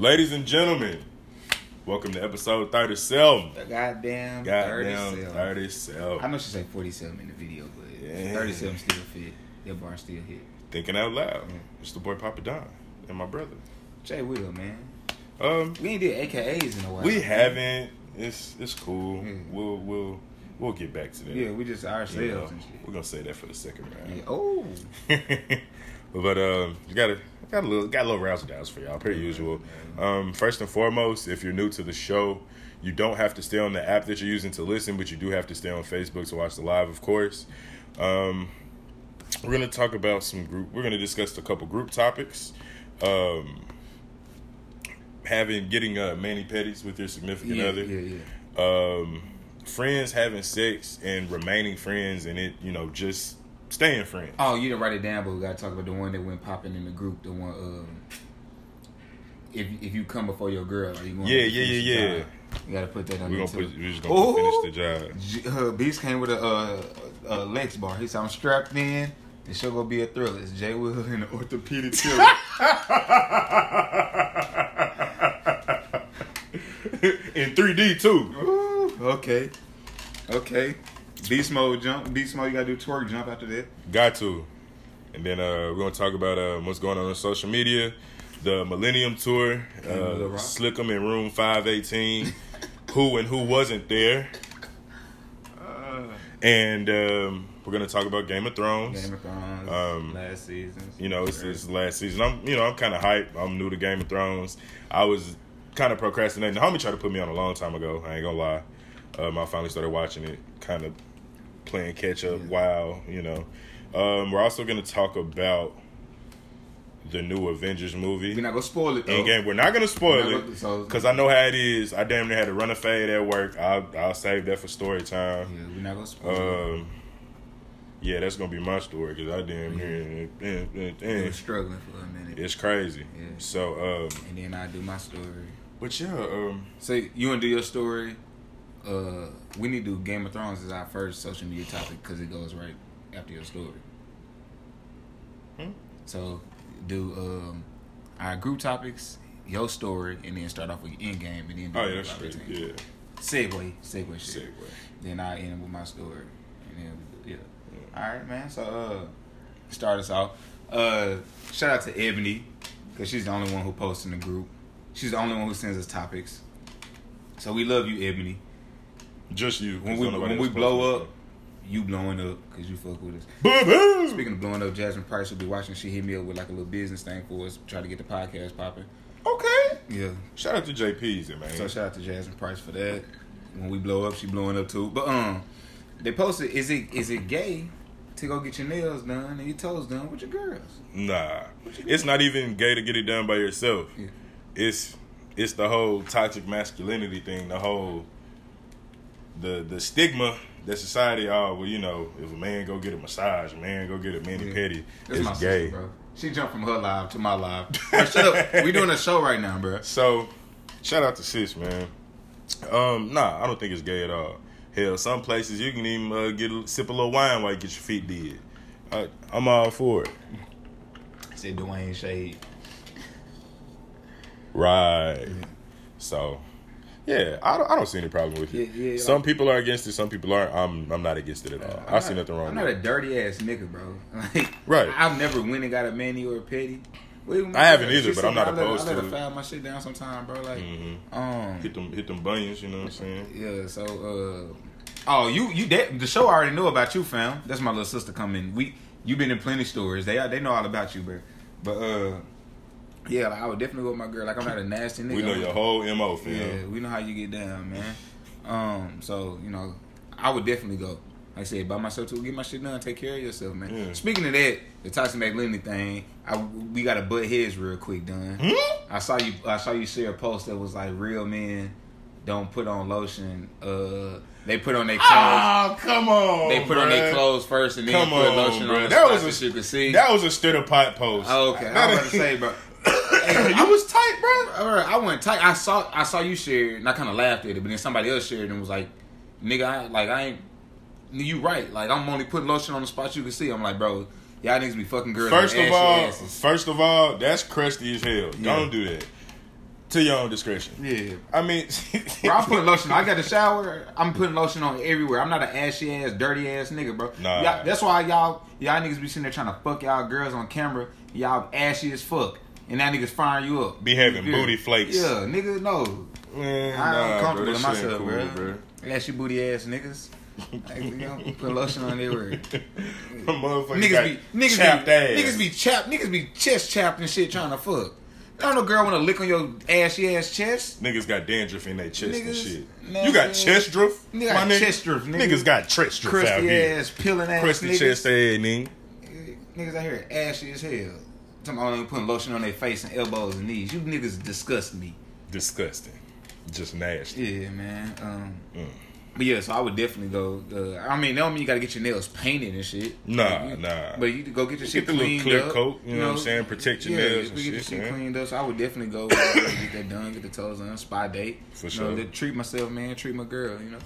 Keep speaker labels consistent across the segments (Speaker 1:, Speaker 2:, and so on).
Speaker 1: Ladies and gentlemen, welcome to episode 37.
Speaker 2: The goddamn,
Speaker 1: Goddamn
Speaker 2: 37.
Speaker 1: 37.
Speaker 2: I know she said 47 in the video, but
Speaker 1: Yeah.
Speaker 2: 37 still fit. That bar still hit.
Speaker 1: Thinking out loud. It's the boy Papa Don and my brother.
Speaker 2: Jay Will, man.
Speaker 1: Um,
Speaker 2: We ain't did AKAs in a while.
Speaker 1: we haven't. It's it's cool.
Speaker 2: Yeah.
Speaker 1: We'll we'll we'll get back to that.
Speaker 2: Yeah, we just ourselves
Speaker 1: You know,
Speaker 2: and shit.
Speaker 1: we're gonna say that for the second round.
Speaker 2: Yeah. Oh.
Speaker 1: but um, you got a got a little got a little dazzle for y'all, per usual. Um, first and foremost, if you're new to the show, you don't have to stay on the app that you're using to listen, but you do have to stay on Facebook to watch the live, of course. Um, we're gonna talk about some group. We're gonna discuss a couple group topics. Um, having getting uh, mani pedis with your significant
Speaker 2: Yeah,
Speaker 1: other
Speaker 2: yeah, yeah.
Speaker 1: um, friends having sex and remaining friends, and it you know just staying friends.
Speaker 2: Oh, you didn't write it down, but we gotta talk about the one that went popping in the group. The one, um, if if you come before your girl, are you going?
Speaker 1: Yeah,
Speaker 2: to
Speaker 1: yeah, yeah, yeah.
Speaker 2: You gotta put that on
Speaker 1: We're gonna put. We're just gonna
Speaker 2: Ooh.
Speaker 1: finish the job.
Speaker 2: Uh, Beast came with a, uh, a Lex bar. He said, "I'm strapped in. The show gonna be a thriller." It's Jay Will and the orthopedic killer.
Speaker 1: In 3D too.
Speaker 2: Ooh, okay, okay. Beast mode jump. Beast mode. You gotta do twerk jump after that.
Speaker 1: Got to. And then uh, we're gonna talk about uh, what's going on on social media, the Millennium Tour, uh. Slick'em in Room 518, who and who wasn't there,
Speaker 2: Uh,
Speaker 1: and um, we're gonna talk about Game of Thrones.
Speaker 2: Game of Thrones.
Speaker 1: Um,
Speaker 2: last season.
Speaker 1: You know, it's, it's last season. I'm, you know, I'm kind of hyped. I'm new to Game of Thrones. I was kind of procrastinating. The homie tried to put me on a long time ago. I ain't gonna lie. Um, I finally started watching it, kind of playing catch up.
Speaker 2: Yeah.
Speaker 1: Wow, you know. Um, we're also gonna talk about the new Avengers movie.
Speaker 2: We're not gonna spoil it though.
Speaker 1: Endgame. We're not gonna spoil
Speaker 2: not
Speaker 1: it because I know how it is. I damn near had to run a fade at work. I'll, I'll save that for story time.
Speaker 2: Yeah, we're not gonna spoil it.
Speaker 1: Um, yeah, that's gonna be my story because I damn near. eh, eh.
Speaker 2: was struggling for a minute,
Speaker 1: It's crazy.
Speaker 2: Yeah.
Speaker 1: So, um,
Speaker 2: and then I do my story.
Speaker 1: but yeah, um,
Speaker 2: So you want to do your story? Uh, we need to do Game of Thrones as our first social media topic because it goes right after your story.
Speaker 1: Hmm?
Speaker 2: So do um, our group topics, your story, and then start off with your end game, and then do
Speaker 1: oh yeah, that's
Speaker 2: topic
Speaker 1: straight. Yeah,
Speaker 2: Segue, segue, shit.
Speaker 1: segue.
Speaker 2: Then I end with my story, and then yeah. All right, man. So uh, start us off. Uh, shout out to Ebony because she's the only one who posts in the group. She's the only one who sends us topics. So we love you, Ebony.
Speaker 1: Just you.
Speaker 2: When we when we blow up, you blowing up because you fuck with us.
Speaker 1: Boom.
Speaker 2: Speaking of blowing up, Jasmine Price will be watching. She hit me up with like a little business thing for us, try to get the podcast popping.
Speaker 1: Okay.
Speaker 2: Yeah.
Speaker 1: Shout out to JP's, man.
Speaker 2: So shout out to Jasmine Price for that. When we blow up, she blowing up too. But um, they posted, is it is it gay to go get your nails done and your toes done with your girls?
Speaker 1: nah, it's not even gay to get it done by yourself.
Speaker 2: Yeah.
Speaker 1: It's it's the whole toxic masculinity thing. The whole the the stigma that society. Oh well, you know, if a man go get a massage, a man go get a mani
Speaker 2: Yeah.
Speaker 1: pedi,
Speaker 2: That's my
Speaker 1: it's
Speaker 2: sister,
Speaker 1: gay.
Speaker 2: bro. She jumped from her live to my live. Bro, shut up. We doing a show right now, bro.
Speaker 1: So, shout out to sis, man. Um, nah, I don't think it's gay at all. Hell, some places you can even uh, get a, sip a little wine while you get your feet did. I, I'm all for it.
Speaker 2: Said Dwayne Shade.
Speaker 1: Right. So, yeah, I don't, I don't see any problem with it.
Speaker 2: Yeah, yeah,
Speaker 1: some
Speaker 2: like-
Speaker 1: people are against it. Some people aren't. I'm I'm not against it at all. I
Speaker 2: I'm
Speaker 1: see
Speaker 2: not-
Speaker 1: nothing wrong with it.
Speaker 2: I'm not
Speaker 1: it.
Speaker 2: a dirty ass nigga, bro. Like,
Speaker 1: Right.
Speaker 2: I've never went and got a mani or a petty.
Speaker 1: I haven't either, but I'm not
Speaker 2: I let-
Speaker 1: opposed
Speaker 2: I let
Speaker 1: to
Speaker 2: her
Speaker 1: it.
Speaker 2: file my shit down sometime, bro. Like,
Speaker 1: Mhm.
Speaker 2: um,
Speaker 1: Hit them hit them bunions. You know what I'm saying?
Speaker 2: Yeah, so uh oh, you you that, the show already knew about you, fam. That's my little sister coming. We you been in plenty stories. They they know all about you, bro. But uh yeah, like, I would definitely go with my girl. Like I'm not a nasty nigga.
Speaker 1: We know your whole mo, fam.
Speaker 2: Yeah, we know how you get down, man. Um, so you know, I would definitely go. Like I said, by myself too. Get my shit done. Take care of yourself, man.
Speaker 1: Yeah.
Speaker 2: Speaking of that, the toxic masculinity thing, I we got to butt heads real quick, done.
Speaker 1: Hmm?
Speaker 2: I saw you. I saw you share a post that was like, "Real men don't put on lotion. Uh, they put on their clothes.
Speaker 1: Oh, come on.
Speaker 2: they put on their clothes first, and then
Speaker 1: Come
Speaker 2: put
Speaker 1: on,
Speaker 2: lotion on the
Speaker 1: That was a-
Speaker 2: you could see."
Speaker 1: That was a stir the pot post.
Speaker 2: Oh, okay, I was about to say, bro.
Speaker 1: you was tight, bro.
Speaker 2: I went tight. I saw I saw you share and I kind of laughed at it, but then somebody else shared and was like, "Nigga, I, like I ain't." You right. Like I'm only putting lotion on the spots you can see. I'm like, bro, y'all niggas be fucking girls.
Speaker 1: First of all, first of all, that's crusty as hell.
Speaker 2: Yeah.
Speaker 1: Don't do that. to your own discretion.
Speaker 2: Yeah.
Speaker 1: I mean,
Speaker 2: Bro, I'm putting lotion. I got the shower. I'm putting lotion on everywhere. I'm not an ashy ass, dirty ass nigga, bro.
Speaker 1: Nah.
Speaker 2: Y'all, that's why y'all y'all niggas be sitting there trying to fuck y'all girls on camera. Y'all ashy as fuck, and that niggas firing you up.
Speaker 1: Be having
Speaker 2: You feel
Speaker 1: booty flakes.
Speaker 2: Yeah, nigga, no.
Speaker 1: Man,
Speaker 2: I'm
Speaker 1: nah,
Speaker 2: comfortable
Speaker 1: bro, shit
Speaker 2: myself,
Speaker 1: ain't
Speaker 2: bro. Ashy booty ass niggas. Like, you know, put lotion on everywhere. Niggas be niggas
Speaker 1: chapped
Speaker 2: be
Speaker 1: ass.
Speaker 2: niggas be chapped niggas be chest chapped and shit trying to fuck. I know girl wanna lick on your ashy ass chest.
Speaker 1: Niggas got dandruff in their chest and
Speaker 2: Niggas-
Speaker 1: shit.
Speaker 2: nasty
Speaker 1: You got
Speaker 2: ass-
Speaker 1: chest drift?
Speaker 2: Nigga got
Speaker 1: my nigga?
Speaker 2: chest drift, nigga.
Speaker 1: Niggas got chest drift out
Speaker 2: Crusty
Speaker 1: here.
Speaker 2: ass, peeling ass
Speaker 1: Crusty
Speaker 2: niggas.
Speaker 1: chest ass, nigga.
Speaker 2: Niggas out here ashy as hell. Talking about putting lotion on their face and elbows and knees. You niggas disgust me.
Speaker 1: Disgusting. Just nasty.
Speaker 2: Yeah, man. Um,
Speaker 1: Mm.
Speaker 2: But yeah, so I would definitely go. Uh, I mean, that don't mean you got to get your nails painted and shit.
Speaker 1: Nah,
Speaker 2: Like, you-
Speaker 1: nah.
Speaker 2: But you go get your shit
Speaker 1: Get the little
Speaker 2: cleaned
Speaker 1: clear
Speaker 2: up.
Speaker 1: coat, you know what I'm saying? Protect your
Speaker 2: yeah,
Speaker 1: nails
Speaker 2: we get your
Speaker 1: shit, man.
Speaker 2: cleaned up. So I would definitely go uh, get that done, get the toes done, spa date.
Speaker 1: For
Speaker 2: You
Speaker 1: sure.
Speaker 2: know, treat myself, man. Treat my girl. You know.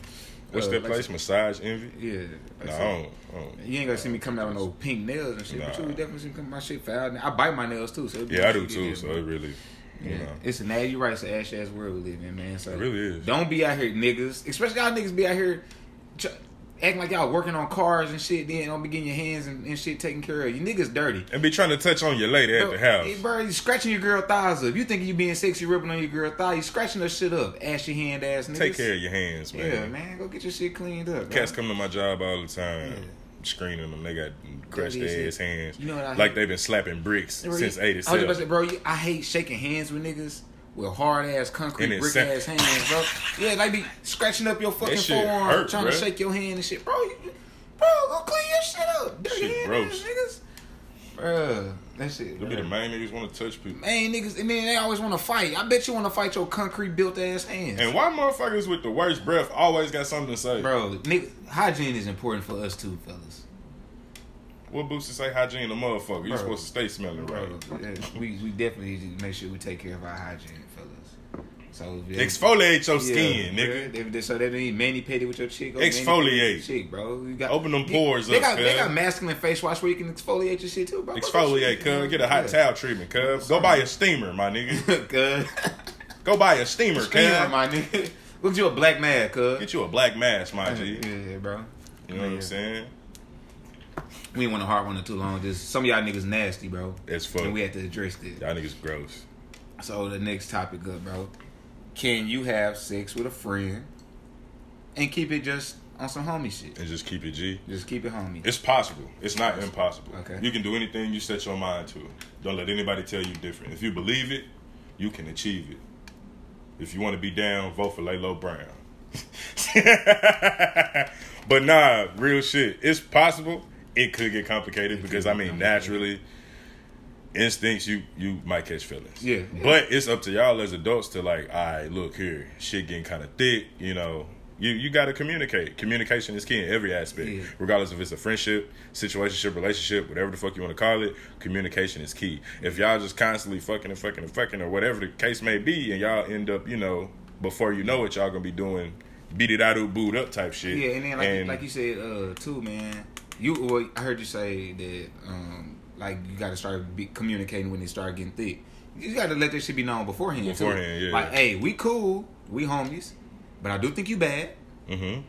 Speaker 1: What's
Speaker 2: Uh,
Speaker 1: that
Speaker 2: like-
Speaker 1: place? Massage Envy?
Speaker 2: Yeah. like
Speaker 1: Nah,
Speaker 2: I
Speaker 1: don't, I don't.
Speaker 2: You ain't gonna see me coming out with no pink nails and shit, but you definitely see me come my shit foul. I bite my nails too, so
Speaker 1: Yeah, I do too,
Speaker 2: there,
Speaker 1: so it really, you
Speaker 2: Yeah,
Speaker 1: know.
Speaker 2: it's a nasty, you right? It's an ass ass world we live in, man. So
Speaker 1: It really is.
Speaker 2: Don't be out here, niggas. Especially y'all niggas be out here acting like y'all working on cars and shit. Then don't be getting your hands and, and shit taken care of. You niggas dirty.
Speaker 1: And be trying to touch on your lady at the house.
Speaker 2: Hey, bro, you scratching your girl thighs up. You think you being sexy, ripping on your girl thigh? You scratching her shit up. Ashy hand ass niggas.
Speaker 1: Take care of your hands, man.
Speaker 2: Yeah, man. Go get your shit cleaned up. bro.
Speaker 1: Cats come to my job all the time,
Speaker 2: Yeah.
Speaker 1: screening them. They got crushed their ass hands,
Speaker 2: You know what I
Speaker 1: like
Speaker 2: hate?
Speaker 1: they've been slapping bricks
Speaker 2: Bro,
Speaker 1: since
Speaker 2: you- I was
Speaker 1: '87.
Speaker 2: about to say, bro, I hate shaking hands with niggas with hard ass concrete brick ass hands, bro. Yeah, they be scratching up your fucking forearm,
Speaker 1: hurt,
Speaker 2: trying
Speaker 1: bro.
Speaker 2: to shake your hand and shit, bro. You, bro, go clean your shit up, dirty
Speaker 1: Shit gross.
Speaker 2: niggas. Bro, that shit.
Speaker 1: They be the main niggas want to touch people.
Speaker 2: Man, niggas, and then they always want to fight. I bet you want to fight your concrete built ass hands.
Speaker 1: And why motherfuckers with the worst breath always got something to say?
Speaker 2: Bro, nigga, hygiene is important for us too, fellas.
Speaker 1: What boots to say hygiene a motherfucker? You
Speaker 2: Bro.
Speaker 1: supposed to stay smelling right.
Speaker 2: we we definitely need to make sure we take care of our hygiene, fellas. So if
Speaker 1: Exfoliate your
Speaker 2: Yeah,
Speaker 1: skin,
Speaker 2: bro.
Speaker 1: nigga.
Speaker 2: They, they, so they need mani pedi with your mani
Speaker 1: Exfoliate.
Speaker 2: your chick, bro. You got,
Speaker 1: Open them pores
Speaker 2: they
Speaker 1: up,
Speaker 2: Got, they got masculine face wash where you can exfoliate your shit too, bro.
Speaker 1: Exfoliate, cuz. Get a hot
Speaker 2: Yeah.
Speaker 1: towel treatment, cuz. Go buy a steamer, my nigga.
Speaker 2: Cuz.
Speaker 1: Go buy a steamer,
Speaker 2: Steamer,
Speaker 1: cuz.
Speaker 2: my nigga. Look you a black man, cuz.
Speaker 1: Get you a black mask, my G.
Speaker 2: Yeah, bro.
Speaker 1: You know what I'm saying?
Speaker 2: We ain't want a hard one too long. Just some of y'all niggas nasty, bro.
Speaker 1: As fuck.
Speaker 2: And we had to address this.
Speaker 1: Y'all niggas gross.
Speaker 2: So the next topic up, bro. Can you have sex with a friend and keep it just on some homie shit?
Speaker 1: And just keep it G.
Speaker 2: Just keep it homie.
Speaker 1: It's possible. It's not impossible.
Speaker 2: Okay.
Speaker 1: You can do anything you set your mind to. Don't let anybody tell you different. If you believe it, you can achieve it. If you want to be down, vote for Lalo Brown. but nah, real shit. It's possible. It could get complicated because I mean, naturally, instincts you you might catch feelings.
Speaker 2: Yeah.
Speaker 1: But it's up to y'all as adults to like, all right, look here, shit getting kind of thick. You know, you you got to communicate. Communication is key in every aspect,
Speaker 2: Yeah.
Speaker 1: regardless if it's a friendship, situationship, relationship, whatever the fuck you want to call it. Communication is key. If y'all just constantly fucking and fucking and fucking or whatever the case may be, and y'all end up, you know, before you know it, y'all gonna be doing beat it out, boot up type shit.
Speaker 2: Yeah, and then like
Speaker 1: And-
Speaker 2: like you said uh too, man. You well, I heard you say that um like you got to start be communicating when it start getting thick. You got to let that shit be known beforehand. too.
Speaker 1: Beforehand, yeah.
Speaker 2: Like, hey, we cool, we homies, but I do think you bad.
Speaker 1: Mhm.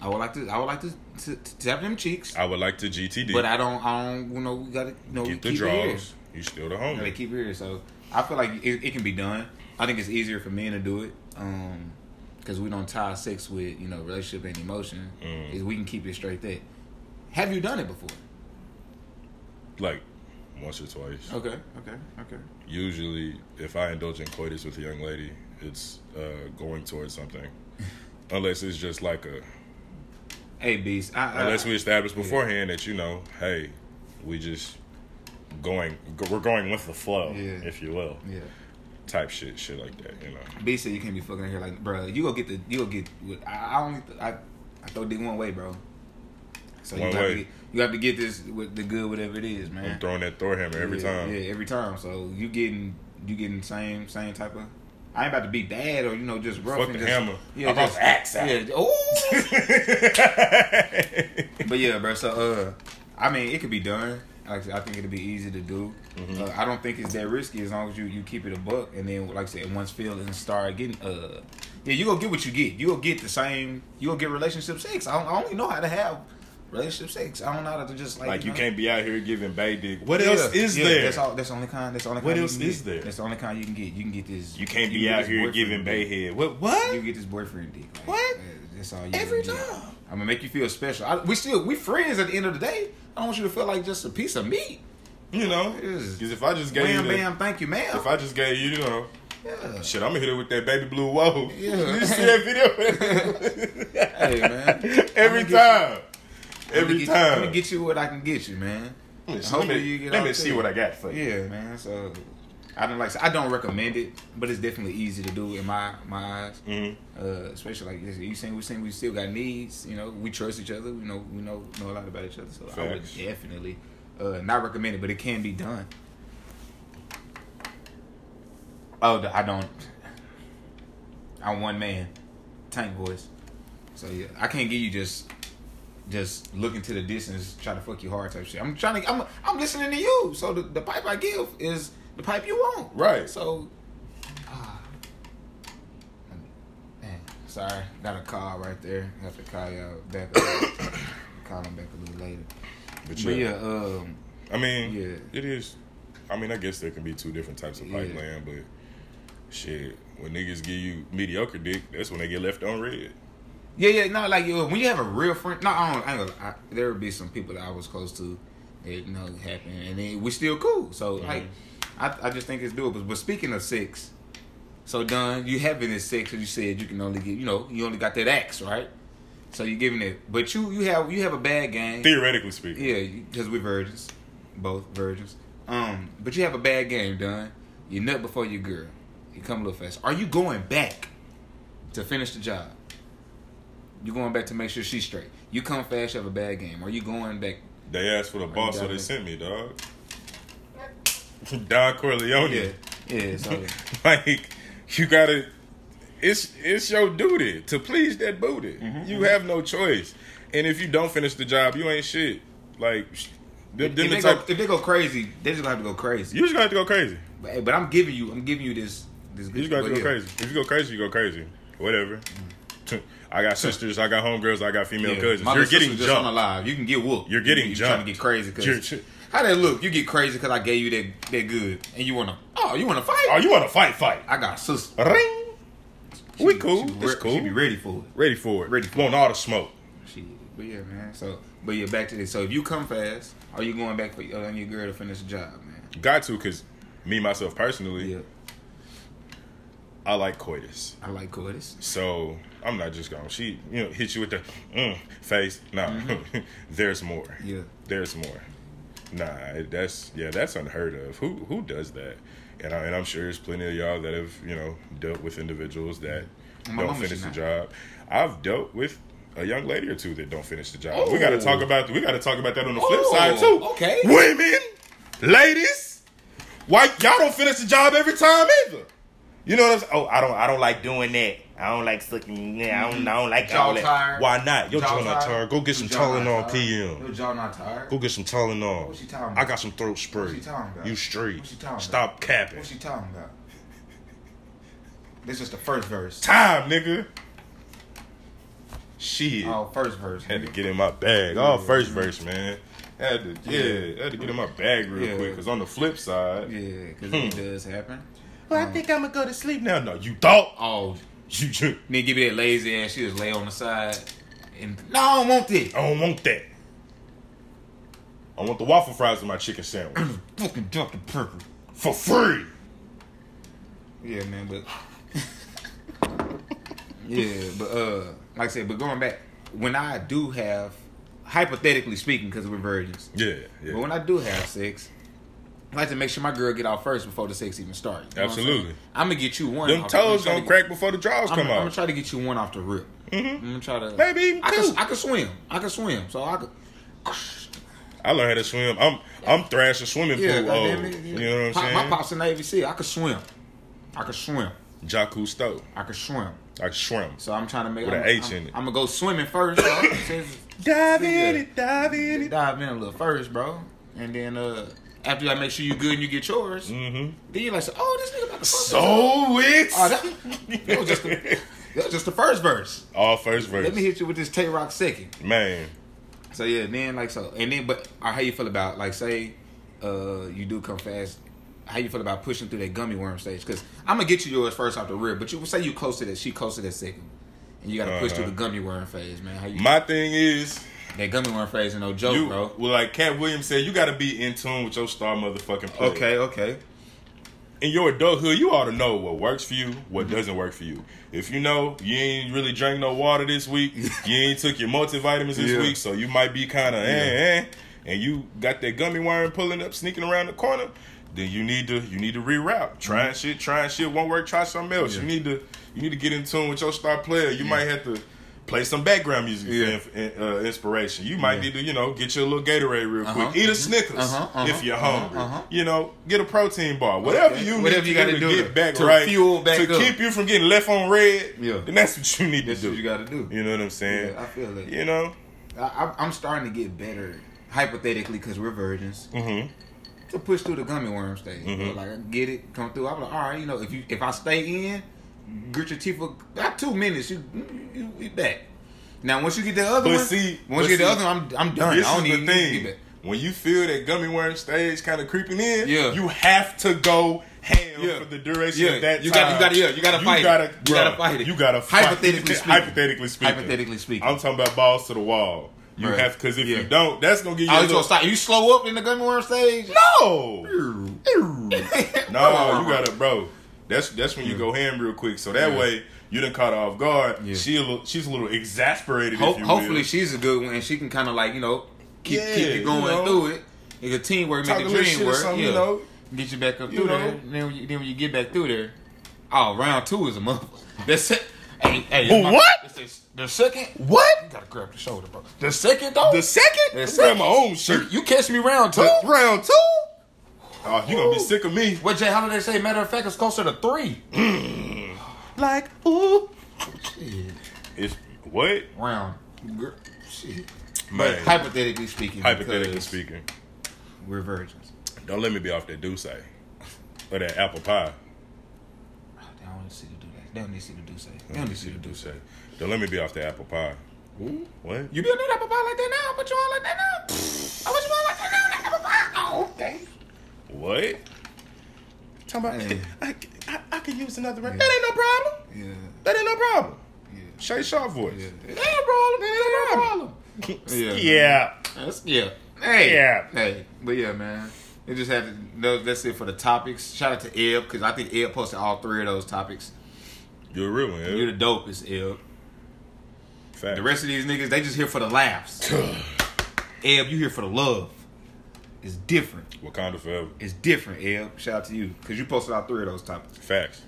Speaker 2: I would like to, I would like to, to, to tap them cheeks,
Speaker 1: I would like to GTD.
Speaker 2: but I don't, I don't, you know, we got to, you know, we
Speaker 1: get the
Speaker 2: keep
Speaker 1: draws. You still the
Speaker 2: know, they keep it here. So I feel like it, it can be done. I think it's easier for men to do it. Um, because we don't tie sex with you know relationship and emotion.
Speaker 1: Mm.
Speaker 2: Is we can keep it straight there. Have you done it before?
Speaker 1: Like once or twice.
Speaker 2: Okay, okay, okay.
Speaker 1: Usually, if I indulge in coitus with a young lady, it's uh, going towards something. Unless it's just like a,
Speaker 2: Hey, beast. I, I,
Speaker 1: unless we establish beforehand that you know, hey, we just going, we're going with the flow,
Speaker 2: Yeah.
Speaker 1: if you will,
Speaker 2: yeah.
Speaker 1: type shit, shit like that, you know.
Speaker 2: B said you can't be fucking in here like, bro. You go get the, you go get. I, I only, I, I throw dick one way, bro. So
Speaker 1: One
Speaker 2: you have
Speaker 1: way.
Speaker 2: To get, you have to get this with the good, whatever it is, man.
Speaker 1: I'm throwing that Thor hammer every
Speaker 2: yeah,
Speaker 1: time.
Speaker 2: Yeah, every time. So you getting, you getting the same, same type of. I ain't about to be bad or you know just rough
Speaker 1: Fuck
Speaker 2: and
Speaker 1: the
Speaker 2: just,
Speaker 1: hammer.
Speaker 2: Yeah,
Speaker 1: I'm
Speaker 2: just
Speaker 1: axe out.
Speaker 2: Yeah. Oh. but yeah, bro. So uh, I mean, it could be done. Like I, said, I think it'll be easy to do.
Speaker 1: Mm-hmm.
Speaker 2: Uh, I don't think it's that risky as long as you, you keep it a buck. And then, like I said, once feelings start getting, uh, yeah, you gonna get what you get. You gonna get the same. You gonna get relationship sex. I, don't, I only know how to have relationship sex. I don't know how to just like.
Speaker 1: Like you
Speaker 2: know,
Speaker 1: can't be out here giving bay dick. What
Speaker 2: Yeah,
Speaker 1: else is
Speaker 2: yeah,
Speaker 1: there?
Speaker 2: That's all. That's the only kind. That's the only.
Speaker 1: What
Speaker 2: kind
Speaker 1: else
Speaker 2: you can
Speaker 1: is
Speaker 2: get.
Speaker 1: there?
Speaker 2: That's the only kind you can get. You can get this.
Speaker 1: You can't
Speaker 2: can
Speaker 1: be out here giving bay head. What? What?
Speaker 2: You get this boyfriend dick. Like,
Speaker 1: What?
Speaker 2: That's all you
Speaker 1: Every time.
Speaker 2: I'm gonna make you feel special. I, we still we friends at the end of the day. I don't want you to feel like just a piece of meat.
Speaker 1: You know, because if I just gave
Speaker 2: Bam,
Speaker 1: you, the,
Speaker 2: bam, thank you, ma'am.
Speaker 1: if I just gave you, you know,
Speaker 2: yeah.
Speaker 1: shit, I'm gonna hit it with that baby blue whoa.
Speaker 2: Yeah.
Speaker 1: you see that video?
Speaker 2: Hey, man.
Speaker 1: Every time,
Speaker 2: me
Speaker 1: every time.
Speaker 2: Let me get you what I can get you, man.
Speaker 1: Let me, let me-
Speaker 2: you
Speaker 1: let me see what I got for you.
Speaker 2: Yeah, man. So I don't like. I don't recommend it, but it's definitely easy to do in my my eyes.
Speaker 1: Mhm.
Speaker 2: Uh, especially like you saying, we saying we still got needs. You know, we trust each other. We know we know know a lot about each other. So I would definitely uh, not recommend it, but it can be done. Oh, I don't. I'm one man, tank voice. So yeah, I can't give you just just looking to the distance, try to fuck you hard type shit. I'm trying to. I'm I'm listening to you. So the, the pipe I give is the pipe you want.
Speaker 1: Right.
Speaker 2: So. ah. Man, sorry, got a call right there. Have to call y'all back. call him back a little later.
Speaker 1: But
Speaker 2: But
Speaker 1: yeah,
Speaker 2: yeah, um,
Speaker 1: I mean,
Speaker 2: Yeah.
Speaker 1: it is. I mean, I guess there can be two different types of
Speaker 2: Yeah.
Speaker 1: pipeline, but shit, when niggas give you mediocre dick, that's when they get left on red.
Speaker 2: Yeah, yeah, no, like when you have a real friend, no, I don't, I gonna, I, there would be some people that I was close to that you know happened, and then we still cool. So like, I, I just think it's doable. But speaking of sex, so done, you having this sex, and you said you can only get, you know, you only got that axe, right? So you giving it, but you you have you have a bad game,
Speaker 1: Theoretically speaking,
Speaker 2: yeah, because we're virgins, both virgins. Um, but you have a bad game done. You nut before your girl. You come a little fast. Are you going back to finish the job? You going back to make sure she's straight. You come fast, you have a bad game. Are you going back?
Speaker 1: they asked for the boss, so they
Speaker 2: it.
Speaker 1: sent me, dog. Don Corleone.
Speaker 2: Yeah, yeah. So
Speaker 1: like you gotta it's it's your duty to please that booty
Speaker 2: Mm-hmm,
Speaker 1: you have no choice and if you don't finish the job you ain't shit like sh- them,
Speaker 2: if,
Speaker 1: them the
Speaker 2: they go, if they go crazy, they just gonna have to go crazy.
Speaker 1: you just gonna have to go crazy
Speaker 2: But, hey, but I'm giving you, I'm giving you this. This.
Speaker 1: you just gotta
Speaker 2: but
Speaker 1: go
Speaker 2: yeah.
Speaker 1: crazy if you go crazy you go crazy whatever I got sisters I got homegirls I got female
Speaker 2: Yeah,
Speaker 1: cousins
Speaker 2: my
Speaker 1: you're getting
Speaker 2: sister's just
Speaker 1: jumped
Speaker 2: live. You can get whooped.
Speaker 1: You're getting
Speaker 2: you're trying to get crazy because how that look? You get crazy because I gave you that that good, and you wanna oh you wanna fight?
Speaker 1: oh you want to fight fight
Speaker 2: I got a sister.
Speaker 1: ring we cool
Speaker 2: She,
Speaker 1: it's cool
Speaker 2: She be ready for it.
Speaker 1: ready for it
Speaker 2: Ready for
Speaker 1: want all the smoke
Speaker 2: She, but yeah, man. So, but yeah, back to this. So, if you come fast, are you going back for your uh, your girl to finish the job, man?
Speaker 1: got to because me myself personally
Speaker 2: Yeah,
Speaker 1: I like coitus
Speaker 2: I like coitus.
Speaker 1: So I'm not just gonna she you know hit you with the mm, face. No, there's more.
Speaker 2: Mm-hmm. Yeah.
Speaker 1: There's more. Nah, that's yeah, that's unheard of. Who who does that? And, I, and I'm sure there's plenty of y'all that have you know dealt with individuals that
Speaker 2: My
Speaker 1: don't finish the
Speaker 2: not.
Speaker 1: job. I've dealt with a young lady or two that don't finish the job. We got to
Speaker 2: Oh.
Speaker 1: talk about we got to talk about that on the flip
Speaker 2: Oh,
Speaker 1: side too.
Speaker 2: okay.
Speaker 1: women, ladies, why y'all don't finish the job every time either? You know what I'm saying? Oh, I don't I don't like doing that. I don't like sucking. Yeah, I don't, I don't like
Speaker 2: Jaw
Speaker 1: all that.
Speaker 2: tired.
Speaker 1: Why not? Your
Speaker 2: Jaw
Speaker 1: jaw not
Speaker 2: tired.
Speaker 1: Go get some Tylenol. PM.
Speaker 2: Your jaw not tired.
Speaker 1: Go get some Tylenol.
Speaker 2: What she talking about?
Speaker 1: I got some throat spray.
Speaker 2: What she talking about?
Speaker 1: You straight.
Speaker 2: What she talking
Speaker 1: Stop
Speaker 2: about?
Speaker 1: capping.
Speaker 2: What's she talking about? This is the first verse.
Speaker 1: Time, nigga. Shit.
Speaker 2: Oh, first verse.
Speaker 1: Had to get in my bag. Oh, first verse, man. Had to, yeah, had to get in my bag real
Speaker 2: Yeah.
Speaker 1: quick. Cause on the flip side,
Speaker 2: Yeah, because
Speaker 1: Hmm.
Speaker 2: it does happen.
Speaker 1: well, I think I'm gonna go to sleep now. No, you thought
Speaker 2: Oh, then give me that lazy ass. She just lay on the side. And no, I don't want this.
Speaker 1: I don't want that. I want the waffle fries in my chicken sandwich
Speaker 2: Fucking Dr. Purple.
Speaker 1: for free.
Speaker 2: Yeah, man, but yeah, but uh, like I said, but going back, when I do have, hypothetically speaking, because we're virgins,
Speaker 1: Yeah, yeah.
Speaker 2: but when I do have sex, I like to make sure my girl get out first before the sex even starts. You know what I'm
Speaker 1: Absolutely.
Speaker 2: I'm gonna get you one.
Speaker 1: Them
Speaker 2: off-
Speaker 1: toes gonna
Speaker 2: to-
Speaker 1: crack before the drawers
Speaker 2: I'm,
Speaker 1: come out.
Speaker 2: I'm gonna try to get you one off the rip.
Speaker 1: Mhm.
Speaker 2: I'm gonna try to.
Speaker 1: Maybe even
Speaker 2: I
Speaker 1: two.
Speaker 2: can, I can swim. I can swim. So I could.
Speaker 1: I learned how to swim. I'm I'm thrashing swimming
Speaker 2: Yeah,
Speaker 1: pool. old.
Speaker 2: it.
Speaker 1: You know what I'm saying?
Speaker 2: My pops in Navy SEAL. I could swim. I could swim.
Speaker 1: Jacques Cousteau.
Speaker 2: I could swim.
Speaker 1: Like shrimp.
Speaker 2: So I'm trying to make
Speaker 1: With
Speaker 2: I'm,
Speaker 1: an H
Speaker 2: I'm,
Speaker 1: in it.
Speaker 2: I'm gonna go swimming first. Bro.
Speaker 1: Dive
Speaker 2: in it,
Speaker 1: dive in it.
Speaker 2: dive in a little first, bro. and then uh, after that, make sure you good and you get yours.
Speaker 1: Mm-hmm.
Speaker 2: Then you're like, oh, this nigga about to fuck.
Speaker 1: So it's
Speaker 2: Oh, that, that was just the, that was just the first verse.
Speaker 1: all first verse.
Speaker 2: Let me hit you with this Tay Roc second.
Speaker 1: Man,
Speaker 2: So yeah, then like so, and then but uh, how you feel about like say, uh, you do come fast. How you feel about pushing through that gummy worm stage? Because I'm gonna get you yours first off the rear, but you say you close to that, she close to that second, and you gotta push through
Speaker 1: Uh-huh.
Speaker 2: the gummy worm phase, man. How you
Speaker 1: my thing is,
Speaker 2: that gummy worm phase? ain't no joke,
Speaker 1: you
Speaker 2: bro.
Speaker 1: well, like Katt Williams said, you got to be in tune with your star motherfucking player.
Speaker 2: Okay, okay.
Speaker 1: in your adulthood, you ought to know what works for you, what
Speaker 2: Mm-hmm.
Speaker 1: doesn't work for you. If you know you ain't really drank no water this week, you ain't took your multivitamins this
Speaker 2: Yeah.
Speaker 1: week, so you might be kind of eh, eh, and you got that gummy worm pulling up, sneaking around the corner, then you need to you need to reroute. Trying shit, trying shit won't work. Try something else.
Speaker 2: Mm-hmm. Yeah.
Speaker 1: You need to you need to get in tune with your star player. You might have to. Play some background music
Speaker 2: Yeah.
Speaker 1: for inf- uh, inspiration. You might
Speaker 2: Yeah.
Speaker 1: need to, you know, get you a little Gatorade real
Speaker 2: Uh-huh.
Speaker 1: quick. Eat a Snickers
Speaker 2: Uh-huh, uh-huh,
Speaker 1: if you're
Speaker 2: uh-huh,
Speaker 1: hungry.
Speaker 2: uh-huh.
Speaker 1: You know, get a protein bar. Whatever
Speaker 2: Okay.
Speaker 1: you
Speaker 2: Whatever
Speaker 1: need
Speaker 2: you
Speaker 1: to do to
Speaker 2: do
Speaker 1: get
Speaker 2: to-
Speaker 1: back
Speaker 2: to
Speaker 1: right,
Speaker 2: fuel back
Speaker 1: to
Speaker 2: up.
Speaker 1: keep you from getting left on red.
Speaker 2: Yeah.
Speaker 1: then that's what you need
Speaker 2: That's
Speaker 1: to
Speaker 2: what
Speaker 1: do.
Speaker 2: you gotta do.
Speaker 1: You know what I'm saying?
Speaker 2: Yeah, I feel it.
Speaker 1: You know.
Speaker 2: I, I'm starting to get better, hypothetically, because we're virgins.
Speaker 1: Mm-hmm.
Speaker 2: to push through the gummy worm stage.
Speaker 1: Mhm.
Speaker 2: Like I get it, come through. I'm like, all right, you know, if you if I stay in, grit your teeth for about two minutes, you you, you back. Now once you get the other
Speaker 1: But
Speaker 2: one,
Speaker 1: see-
Speaker 2: once you get the other one, I'm I'm done.
Speaker 1: This
Speaker 2: I don't
Speaker 1: is
Speaker 2: need
Speaker 1: the thing. When you feel that gummy worm stage kind of creeping in,
Speaker 2: Yeah.
Speaker 1: you have to go ham
Speaker 2: Yeah.
Speaker 1: for the duration
Speaker 2: Yeah,
Speaker 1: of that
Speaker 2: you
Speaker 1: time.
Speaker 2: gotta- you gotta- yeah, you gotta fight it.
Speaker 1: Gotta,
Speaker 2: You
Speaker 1: bruh,
Speaker 2: gotta fight it.
Speaker 1: You gotta fight
Speaker 2: Hypothetically speaking.
Speaker 1: Hypothetically speaking.
Speaker 2: Hypothetically speaking.
Speaker 1: I'm talking about balls to the wall. You
Speaker 2: Right.
Speaker 1: have because if
Speaker 2: Yeah.
Speaker 1: you don't, that's gonna get you.
Speaker 2: Oh, you
Speaker 1: little,
Speaker 2: stop? You slow up in the gummy worm stage?
Speaker 1: No. No, you gotta, bro. That's that's when you go ham real quick. So that
Speaker 2: Yeah.
Speaker 1: way you done caught her off guard.
Speaker 2: Yeah.
Speaker 1: She a little, she's a little exasperated.
Speaker 2: Ho-
Speaker 1: if you
Speaker 2: hopefully
Speaker 1: will.
Speaker 2: she's a good one and she can kind of like you know keep
Speaker 1: Yeah,
Speaker 2: keep you going
Speaker 1: you know.
Speaker 2: through it. It's a teamwork, make
Speaker 1: a
Speaker 2: the dream work. yeah.
Speaker 1: you know.
Speaker 2: Get you back up
Speaker 1: You
Speaker 2: through
Speaker 1: know.
Speaker 2: there. Then when, you, then when you get back through there, oh, round two is a month. That's it. Hey, hey, my-
Speaker 1: what?
Speaker 2: it's the- second?
Speaker 1: What?
Speaker 2: You gotta grab the shoulder, bro. The second though.
Speaker 1: The second?
Speaker 2: The second.
Speaker 1: grab my own
Speaker 2: you,
Speaker 1: shirt.
Speaker 2: you catch me round two.
Speaker 1: Round two. Oh, you gonna be sick of me?
Speaker 2: What Jay Holiday say? Matter of fact, it's closer to three. Mm.
Speaker 1: Like ooh. It's what?
Speaker 2: Round. Gr- Shit.
Speaker 1: Man.
Speaker 2: But hypothetically speaking,
Speaker 1: Hypothetically speaking,
Speaker 2: we're virgins.
Speaker 1: don't let me be off that Douce or that apple pie.
Speaker 2: They don't need to see the do that. They don't need to see the do say. They don't need to see the do say.
Speaker 1: Don't let me be off the apple pie. What?
Speaker 2: You be on that apple pie like that now? Put you on like that now? I put you on like that now? That apple pie? Oh, okay.
Speaker 1: What? Talking about,
Speaker 2: Hey.
Speaker 1: I, I, I could use another.
Speaker 2: Yeah.
Speaker 1: That ain't no problem.
Speaker 2: Yeah.
Speaker 1: That ain't no problem.
Speaker 2: Yeah.
Speaker 1: Shay Sharp voice.
Speaker 2: Yeah. It ain't no problem. It ain't a problem. Yeah.
Speaker 1: Yeah.
Speaker 2: That's, yeah. Hey.
Speaker 1: Yeah.
Speaker 2: Hey. But yeah, man. It just had to. no, That's it for the topics. Shout out to Eb because I think Eb posted all three of those topics.
Speaker 1: You're a real one.
Speaker 2: You're the dopest, Eb.
Speaker 1: Fact.
Speaker 2: The rest of these niggas, they just here for the laughs. Eb, you here for the love. It's different.
Speaker 1: Wakanda forever.
Speaker 2: It's different, Eb. Shout out to you because you posted all three of those topics.
Speaker 1: Facts.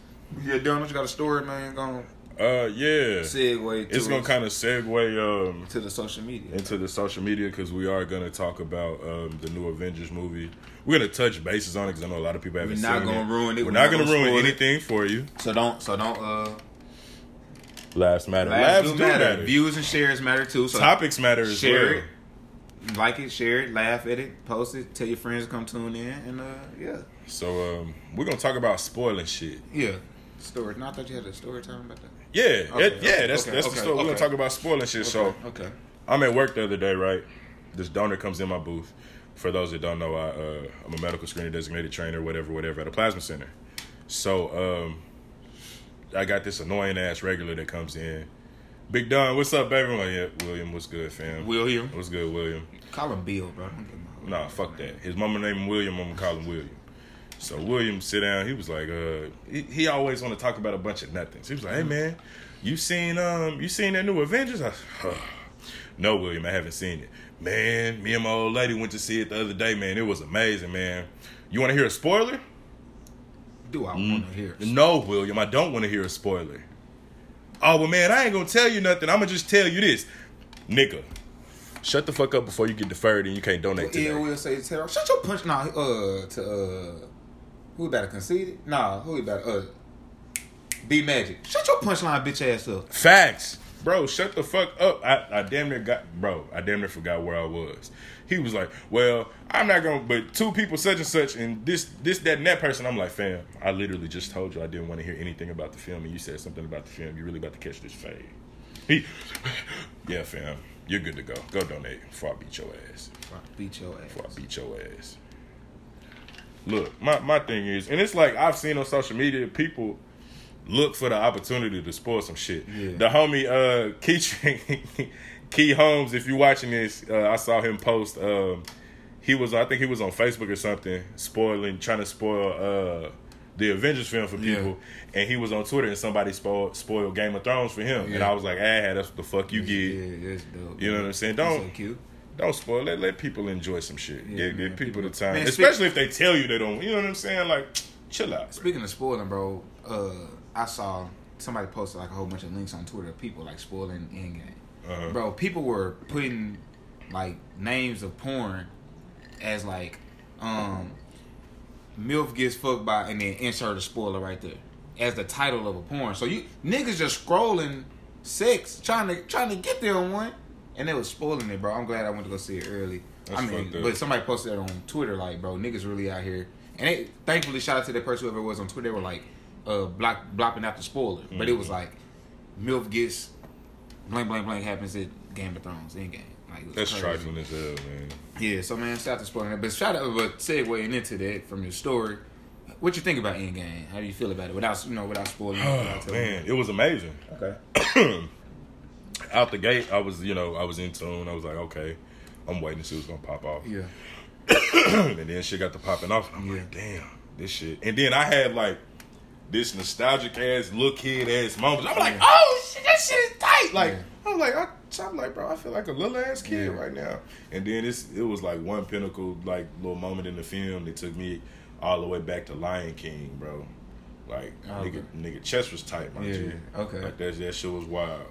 Speaker 2: Yeah, Donald, you got a story, man. Going
Speaker 1: Uh, yeah.
Speaker 2: segue. To
Speaker 1: It's gonna kind of segue um
Speaker 2: to the social media.
Speaker 1: into the social media because we are gonna talk about um the new Avengers movie. We're gonna touch bases on it because I know a lot of people haven't
Speaker 2: We're not
Speaker 1: seen
Speaker 2: gonna
Speaker 1: it.
Speaker 2: ruin it.
Speaker 1: We're not gonna ruin anything for you.
Speaker 2: So don't. So don't. Uh,
Speaker 1: Lives matter.
Speaker 2: laughs
Speaker 1: Lives
Speaker 2: do
Speaker 1: do
Speaker 2: matter.
Speaker 1: matter.
Speaker 2: Views and shares matter too. So
Speaker 1: Topics matter as
Speaker 2: share
Speaker 1: well.
Speaker 2: it, like it, share it, laugh at it, post it, tell your friends to come tune in, and uh, yeah,
Speaker 1: So um, we're gonna talk about spoiling shit.
Speaker 2: yeah. Story. No, I thought you had a story time about that.
Speaker 1: Yeah,
Speaker 2: Okay,
Speaker 1: it- yeah,
Speaker 2: okay,
Speaker 1: that's
Speaker 2: okay,
Speaker 1: that's the story. We're gonna talk about spoiling shit. So
Speaker 2: okay.
Speaker 1: I'm at work the other day, right? This donor comes in my booth. For those that don't know, I, uh, I'm a medical screening designated trainer, whatever, whatever, at a plasma center. So um, I got this annoying ass regular that comes in. Big Don, what's up, baby? I'm like, yeah, William, what's good, fam?
Speaker 2: William.
Speaker 1: What's good, William?
Speaker 2: Call him Bill, bro. Don't give him
Speaker 1: Nah, fuck that. His mama named him William. I'm gonna call him William. So William sit down. He was like, uh, he, he always want to talk about a bunch of nothings. He was like, hey man, you seen um, you seen that new Avengers? I, no, William, I haven't seen it. Man, me and my old lady went to see it the other day. Man, it was amazing, man. You want to hear a spoiler?
Speaker 2: Do I
Speaker 1: Mm.
Speaker 2: want to hear? it?
Speaker 1: No, William, I don't want to hear a spoiler. Oh well, man, I ain't gonna tell you nothing. I'm gonna just tell you this, nigga. Shut the fuck up before you get deferred and you can't donate.
Speaker 2: Ill will say to Terrell, shut your punch. Nah, uh, to uh, who better concede it? Nah, who better uh, be magic. Shut your punchline, bitch ass up.
Speaker 1: Facts. Bro, shut the fuck up. I, I damn near got, bro, I damn near forgot where I was. He was like, well, I'm not gonna, but two people such and such, and this, this, that, and that person. I'm like, fam, I literally just told you I didn't want to hear anything about the film, and you said something about the film. You really about to catch this fade. He, yeah, fam, you're good to go. Go donate before I beat your ass.
Speaker 2: Before I Beat your ass.
Speaker 1: Before I beat your ass. Look, my, my thing is, and it's like I've seen on social media, people look for the opportunity to spoil some shit.
Speaker 2: Yeah.
Speaker 1: The homie uh Key Key Holmes, if you're watching this, uh, I saw him post um he was I think he was on Facebook or something, spoiling trying to spoil uh the Avengers film for
Speaker 2: Yeah.
Speaker 1: people, and he was on Twitter and somebody spoiled spoiled Game of Thrones for him, and I was like, ah, that's what the fuck you get.
Speaker 2: Yeah, that's dope.
Speaker 1: You know what I'm saying? Don't
Speaker 2: so cute.
Speaker 1: don't spoil it. Let people enjoy some shit.
Speaker 2: Yeah,
Speaker 1: give, give people, the time,
Speaker 2: Man, speak-
Speaker 1: especially if they tell you they don't. You know what I'm saying? Like, chill out. bro.
Speaker 2: Speaking of spoiling, bro, uh, I saw somebody posted like a whole bunch of links on Twitter of people like spoiling Endgame.
Speaker 1: Uh-huh.
Speaker 2: Bro, people were putting like names of porn as like um MILF gets fucked by and then insert a spoiler right there as the title of a porn. So you niggas just scrolling sex trying to trying to get there on one and they was spoiling it, bro. I'm glad I went to go see it early.
Speaker 1: That's
Speaker 2: I mean, but somebody posted that on Twitter, like, bro, niggas really out here. And they, thankfully, shout out to that person whoever it was on Twitter. They were like, uh, block, blopping out the spoiler, but it was
Speaker 1: Mm-hmm.
Speaker 2: like, MILF gets blank, blank, blank happens at Game of Thrones in game. Like,
Speaker 1: That's
Speaker 2: crazy.
Speaker 1: trifling as hell, man.
Speaker 2: Yeah, so man, shout out to that. But shout out, but segueing into that from your story, what you think about Endgame? How do you feel about it without you know without spoiling?
Speaker 1: Oh man, it was amazing.
Speaker 2: Okay.
Speaker 1: Out the gate, I was, you know, I was in tune. I was like, okay, I'm waiting to see what's gonna pop off.
Speaker 2: Yeah.
Speaker 1: and then shit got to popping off. I'm
Speaker 2: Yeah.
Speaker 1: like, damn, this shit. And then I had like this nostalgic ass, look kid ass moments. I'm like,
Speaker 2: Yeah.
Speaker 1: oh shit, that shit is tight. Like,
Speaker 2: Yeah.
Speaker 1: I'm like, I, I'm like, bro, I feel like a little ass kid
Speaker 2: Yeah.
Speaker 1: right now. And then it's, it was like one pinnacle, like little moment in the film that took me all the way back to Lion King, bro. Like, oh,
Speaker 2: Okay.
Speaker 1: nigga, nigga, chest was tight, my
Speaker 2: Yeah,
Speaker 1: G.
Speaker 2: okay.
Speaker 1: Like that, that shit was wild.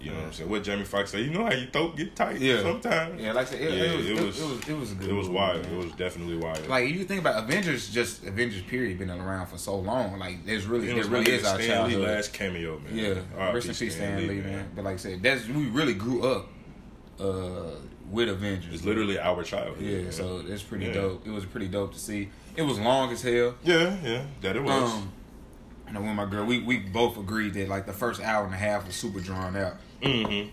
Speaker 1: You know what I'm saying? What Jamie Foxx said, You know how your throat get tight
Speaker 2: Yeah.
Speaker 1: sometimes.
Speaker 2: Yeah, like I said, it,
Speaker 1: Yeah,
Speaker 2: it, was,
Speaker 1: it was-
Speaker 2: it was it was a good.
Speaker 1: It was wild.
Speaker 2: man.
Speaker 1: It was definitely wild.
Speaker 2: Like if you think about Avengers, just Avengers period been around for so long. Like there's really
Speaker 1: It
Speaker 2: there really is our
Speaker 1: Stan Lee
Speaker 2: childhood.
Speaker 1: last cameo, man.
Speaker 2: Yeah, rest in peace, Stan Lee, man. But like I said, that's we really grew up uh, with Avengers.
Speaker 1: It's literally our childhood.
Speaker 2: yeah,
Speaker 1: man.
Speaker 2: so it's pretty
Speaker 1: Yeah.
Speaker 2: dope. It was pretty dope to see. It was long as hell.
Speaker 1: yeah, yeah, that it was.
Speaker 2: Um, and with my girl, we we both agreed that like the first hour and a half was super drawn out.
Speaker 1: Mm-hmm.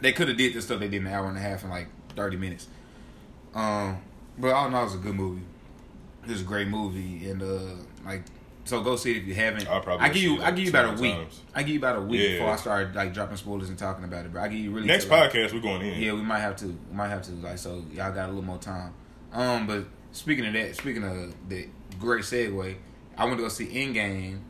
Speaker 2: They could have did this stuff they did in an hour and a half in like thirty minutes. Um, but all in all, it was a good movie. It was a great movie, and uh, like so go see it if you haven't.
Speaker 1: I'll probably
Speaker 2: I give you
Speaker 1: it
Speaker 2: I give you about a week.
Speaker 1: times.
Speaker 2: I give you about a week
Speaker 1: Yeah.
Speaker 2: before I start like dropping spoilers and talking about it. But I give you really
Speaker 1: Next
Speaker 2: till, like,
Speaker 1: podcast, we're going in.
Speaker 2: Yeah, we might have to. We might have to. Like so, y'all got a little more time. Um, but speaking of that, speaking of the great segue, I went to go see Endgame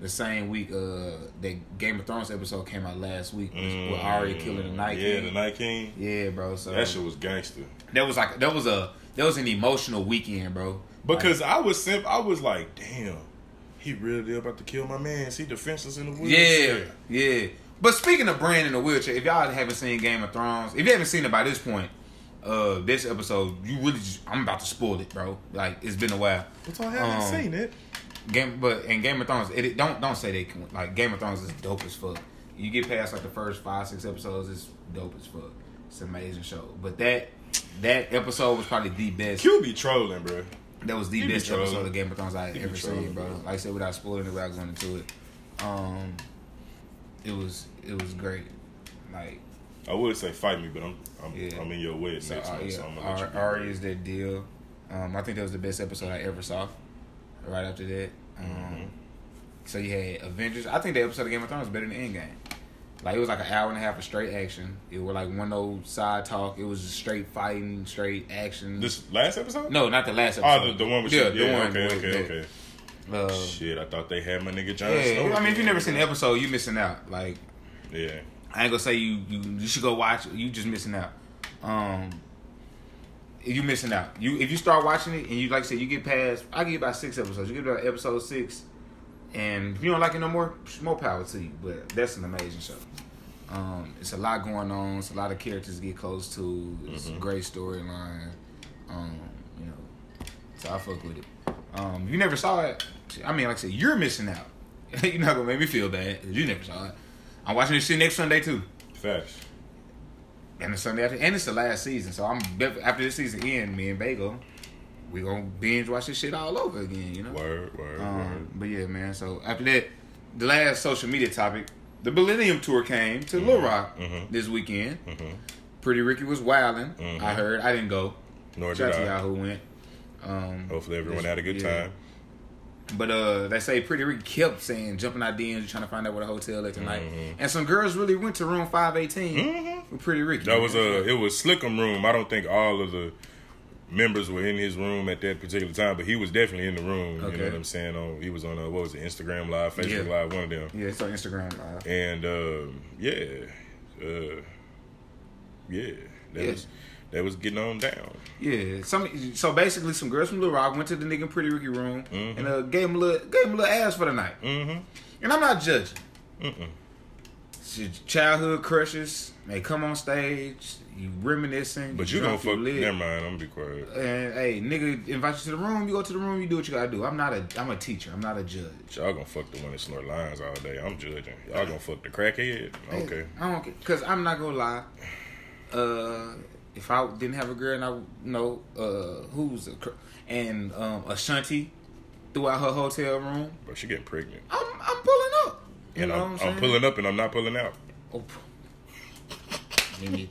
Speaker 2: the same week. Uh, that Game of Thrones episode came out last week with, with Arya killing the Night
Speaker 1: Mm, Yeah,
Speaker 2: King.
Speaker 1: the Night King.
Speaker 2: Yeah, bro. So
Speaker 1: That shit was gangster.
Speaker 2: that was like that was a that was an emotional weekend, bro.
Speaker 1: Because I was simp, I was like, damn, he really about to kill my man. See defenseless in the
Speaker 2: Like,
Speaker 1: wheelchair.
Speaker 2: yeah, yeah. But speaking of Bran in the wheelchair, if y'all haven't seen Game of Thrones, if you haven't seen it by this point, uh, this episode, you really just I'm about to spoil it, bro. Like it's been a while.
Speaker 1: But I haven't
Speaker 2: Um,
Speaker 1: seen it.
Speaker 2: Game, but in Game of Thrones, it, it- don't don't say they can, like Game of Thrones is dope as fuck. You get past like the first five six episodes, it's dope as fuck. It's an amazing show. But that that episode was probably the best.
Speaker 1: Q be trolling, bro.
Speaker 2: That was the
Speaker 1: He be
Speaker 2: best
Speaker 1: trolling.
Speaker 2: episode of Game of Thrones I ever seen, bro. Like I said, without spoiling it, without going into it, um, it was it was great. Like
Speaker 1: I would say fight me, but I'm I'm,
Speaker 2: Yeah.
Speaker 1: I'm in your way
Speaker 2: uh, yeah,
Speaker 1: so I'm gonna let you
Speaker 2: Ar-
Speaker 1: be
Speaker 2: Ari is that deal. Um, I think that was the best episode I ever saw. Right after that, um,
Speaker 1: Mm-hmm.
Speaker 2: so you had Avengers. I think the episode of Game of Thrones was better than Endgame. Like it was like an hour and a half of straight action. It was like one no side talk. It was just straight fighting, straight action.
Speaker 1: This last episode?
Speaker 2: no, not the last
Speaker 1: Oh,
Speaker 2: episode.
Speaker 1: the, the one with
Speaker 2: yeah,
Speaker 1: you. Yeah,
Speaker 2: the one
Speaker 1: okay,
Speaker 2: with
Speaker 1: okay, okay.
Speaker 2: Uh,
Speaker 1: Shit, I thought they had my nigga Jon
Speaker 2: yeah,
Speaker 1: Snow.
Speaker 2: I mean, if you never seen the episode, you missing out. Like
Speaker 1: Yeah.
Speaker 2: I ain't gonna say you you, you should go watch it. You just missing out. Um, you missing out. You if you start watching it and you like I said you get past, I give you about six episodes. You get about episode six, and if you don't like it no more, more power to you. But that's an amazing show. Um, it's a lot going on. It's a lot of characters to get close to. It's a great storyline. Um, you know, so I fuck with it. Um, if you never saw it, I mean, like I said, you're missing out. you're not gonna make me feel bad 'cause you never saw it. I'm watching this shit next Sunday too.
Speaker 1: Facts.
Speaker 2: And the Sunday after, and it's the last season, so I'm def- after this season end, me and Bagel, we gonna binge watch this shit all over again, you know.
Speaker 1: Word, word,
Speaker 2: Um,
Speaker 1: word.
Speaker 2: but yeah, man. So after that, the last social media topic, the Millennium Tour came to Little Rock
Speaker 1: mhm.
Speaker 2: this weekend.
Speaker 1: Mhm.
Speaker 2: Pretty Ricky was wilding.
Speaker 1: Mhm.
Speaker 2: I heard. I didn't go.
Speaker 1: Nor
Speaker 2: Shout
Speaker 1: did
Speaker 2: out to
Speaker 1: I.
Speaker 2: y'all who went. Um,
Speaker 1: Hopefully everyone had a good
Speaker 2: yeah.
Speaker 1: time.
Speaker 2: But uh, they say Pretty Ricky kept saying jumping out DMs trying to find out where the hotel is tonight,
Speaker 1: Mhm.
Speaker 2: and some girls really went to room five eighteen
Speaker 1: Mhm.
Speaker 2: With Pretty Ricky.
Speaker 1: That was a. It was Slick'em room. I don't think all of the members were in his room at that particular time, but he was definitely in the room.
Speaker 2: Okay.
Speaker 1: You know what I'm saying? On he was on a, what was it, Instagram Live, Facebook
Speaker 2: Yeah.
Speaker 1: Live, one of them.
Speaker 2: yeah, it's on Instagram live.
Speaker 1: And um, yeah, uh, yeah, that
Speaker 2: Yeah.
Speaker 1: was that was getting on down.
Speaker 2: Yeah, some so basically some girls from Little Rock went to the nigga Pretty Ricky room
Speaker 1: Mhm.
Speaker 2: and uh, gave him a little gave him a little ass for the night.
Speaker 1: Mm-hmm.
Speaker 2: And I'm not judging.
Speaker 1: Mm-mm.
Speaker 2: Your childhood crushes. They come on stage, you reminiscing.
Speaker 1: But you gonna
Speaker 2: you
Speaker 1: fuck.
Speaker 2: lit.
Speaker 1: Never mind. I'm gonna be quiet.
Speaker 2: And hey, nigga, invite you to the room. You go to the room. You do what you gotta do. I'm not a. I'm a teacher. I'm not a judge.
Speaker 1: Y'all gonna fuck the one that snort lines all day. I'm judging. Y'all gonna fuck the crackhead. Okay.
Speaker 2: I don't care. Cause I'm not gonna lie. Uh, if I didn't have a girl and I know uh who's a cr- and um Ashanti throughout her hotel room,
Speaker 1: But she getting pregnant.
Speaker 2: I'm I'm pulling up. You
Speaker 1: And
Speaker 2: know
Speaker 1: I'm,
Speaker 2: what I'm,
Speaker 1: I'm pulling up and I'm not pulling out.
Speaker 2: Oh. Me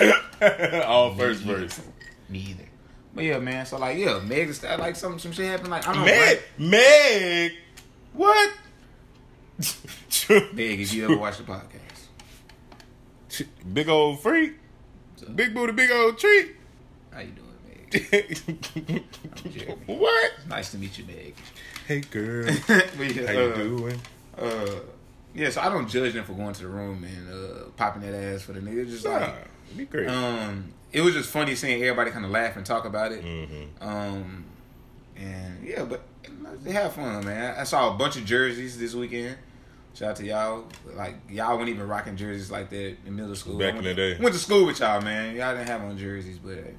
Speaker 2: neither.
Speaker 1: All first verse.
Speaker 2: Me either. But yeah, man. So like, yeah, Meg Thee like some some shit happened. Like I don't know.
Speaker 1: Meg, Meg, what?
Speaker 2: Meg, if you ever watch the podcast,
Speaker 1: big old freak, big booty, big old treat.
Speaker 2: how you doing, Meg? Jeremy.
Speaker 1: what?
Speaker 2: Nice to meet you, Meg.
Speaker 1: Hey girl,
Speaker 2: but yeah,
Speaker 1: how you
Speaker 2: uh,
Speaker 1: doing?
Speaker 2: Uh, yeah, so I don't judge them for going to the room and uh, popping that ass for the nigga. It's just like,
Speaker 1: be great.
Speaker 2: um, it was just funny seeing everybody kind of laugh and talk about it.
Speaker 1: mm-hmm.
Speaker 2: Um, and yeah, but they have fun, man. I saw a bunch of jerseys this weekend. Shout out to y'all. Like y'all weren't even rocking jerseys like that in middle school.
Speaker 1: Back in
Speaker 2: went
Speaker 1: the
Speaker 2: to-
Speaker 1: day.
Speaker 2: went to school with y'all, man. Y'all didn't have on jerseys, but hey,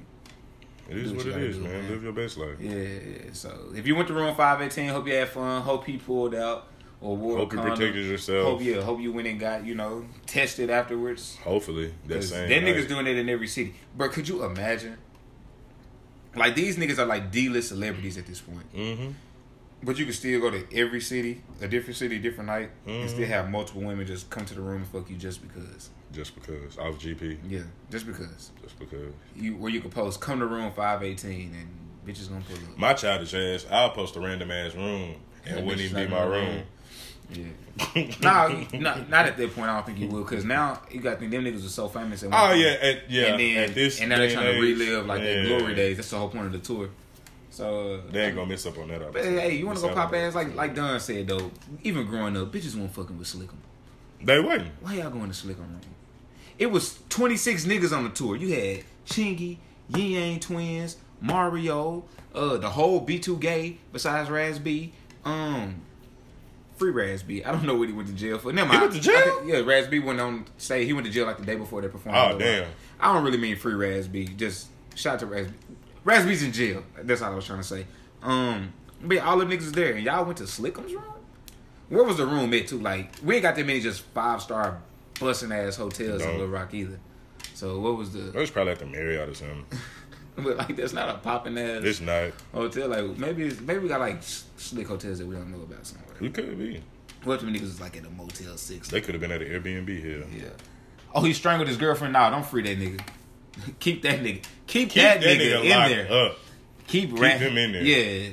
Speaker 1: It is what
Speaker 2: what
Speaker 1: it is,
Speaker 2: do,
Speaker 1: man.
Speaker 2: man.
Speaker 1: Live your best life.
Speaker 2: yeah. yeah. So if you went to room five eighteen, hope you had fun. Hope he pulled out or
Speaker 1: Hope you protected yourself.
Speaker 2: Hope yeah, hope you went and got you know tested afterwards.
Speaker 1: Hopefully, that
Speaker 2: 'Cause
Speaker 1: same.
Speaker 2: Them
Speaker 1: night.
Speaker 2: niggas doing it in every city, bro. Could you imagine? Like these niggas are like D-list celebrities at this point,
Speaker 1: Mm-hmm.
Speaker 2: but you can still go to every city, a different city, different night, and
Speaker 1: Mhm.
Speaker 2: still have multiple women just come to the room and fuck you just because.
Speaker 1: Just because off GP,
Speaker 2: Yeah, just because
Speaker 1: just because.
Speaker 2: you where you could post come to room five eighteen and bitches gonna pull up.
Speaker 1: My childish ass, I'll post a random ass room and it wouldn't even be my
Speaker 2: the
Speaker 1: room.
Speaker 2: Yeah. nah, not, not at that point. I don't think you will, because now you got to think them niggas are so famous. At one
Speaker 1: Oh yeah, at, yeah.
Speaker 2: and then
Speaker 1: at this
Speaker 2: and now they're
Speaker 1: day
Speaker 2: trying to relive like their
Speaker 1: yeah.
Speaker 2: glory days. That's the whole point of the tour. So uh,
Speaker 1: They ain't gonna miss up on that.
Speaker 2: But
Speaker 1: opportunity.
Speaker 2: hey, you want to go pop
Speaker 1: out.
Speaker 2: ass like like Don said though? Even growing up, bitches weren't fucking with Slick'em.
Speaker 1: They wouldn't.
Speaker 2: Why y'all going to Slick'em room? It was twenty six niggas on the tour. You had Chingy, Ying Yang Twins, Mario, uh, the whole B2K besides Raz B, um, free Raz I don't know what he went to jail for. Never mind.
Speaker 1: He went to jail?
Speaker 2: Think- yeah, Raz B went on say he went to jail like the day before they performed.
Speaker 1: Oh damn.
Speaker 2: I don't really mean free Raz B. Just shout out to. Raz B's in jail. That's all I was trying to say. Um, but yeah, all the niggas there, and y'all went to Slick'em's room. Where was the room at too? Like we ain't got that many just five star busting ass hotels in Little Rock either. So what was the It
Speaker 1: was probably at the Marriott or something.
Speaker 2: But like that's not a popping ass
Speaker 1: It's not.
Speaker 2: hotel. Like maybe it's, maybe we got like slick hotels that we don't know about somewhere.
Speaker 1: Who could be?
Speaker 2: What if niggas is like at a Motel Six?
Speaker 1: They could have been at an Airbnb here.
Speaker 2: Yeah. Oh, he strangled his girlfriend. Nah, don't free that nigga. Keep that nigga. Keep,
Speaker 1: Keep
Speaker 2: that,
Speaker 1: that
Speaker 2: nigga,
Speaker 1: nigga
Speaker 2: in there.
Speaker 1: up.
Speaker 2: Keep,
Speaker 1: Keep
Speaker 2: rat-
Speaker 1: him in there.
Speaker 2: Yeah.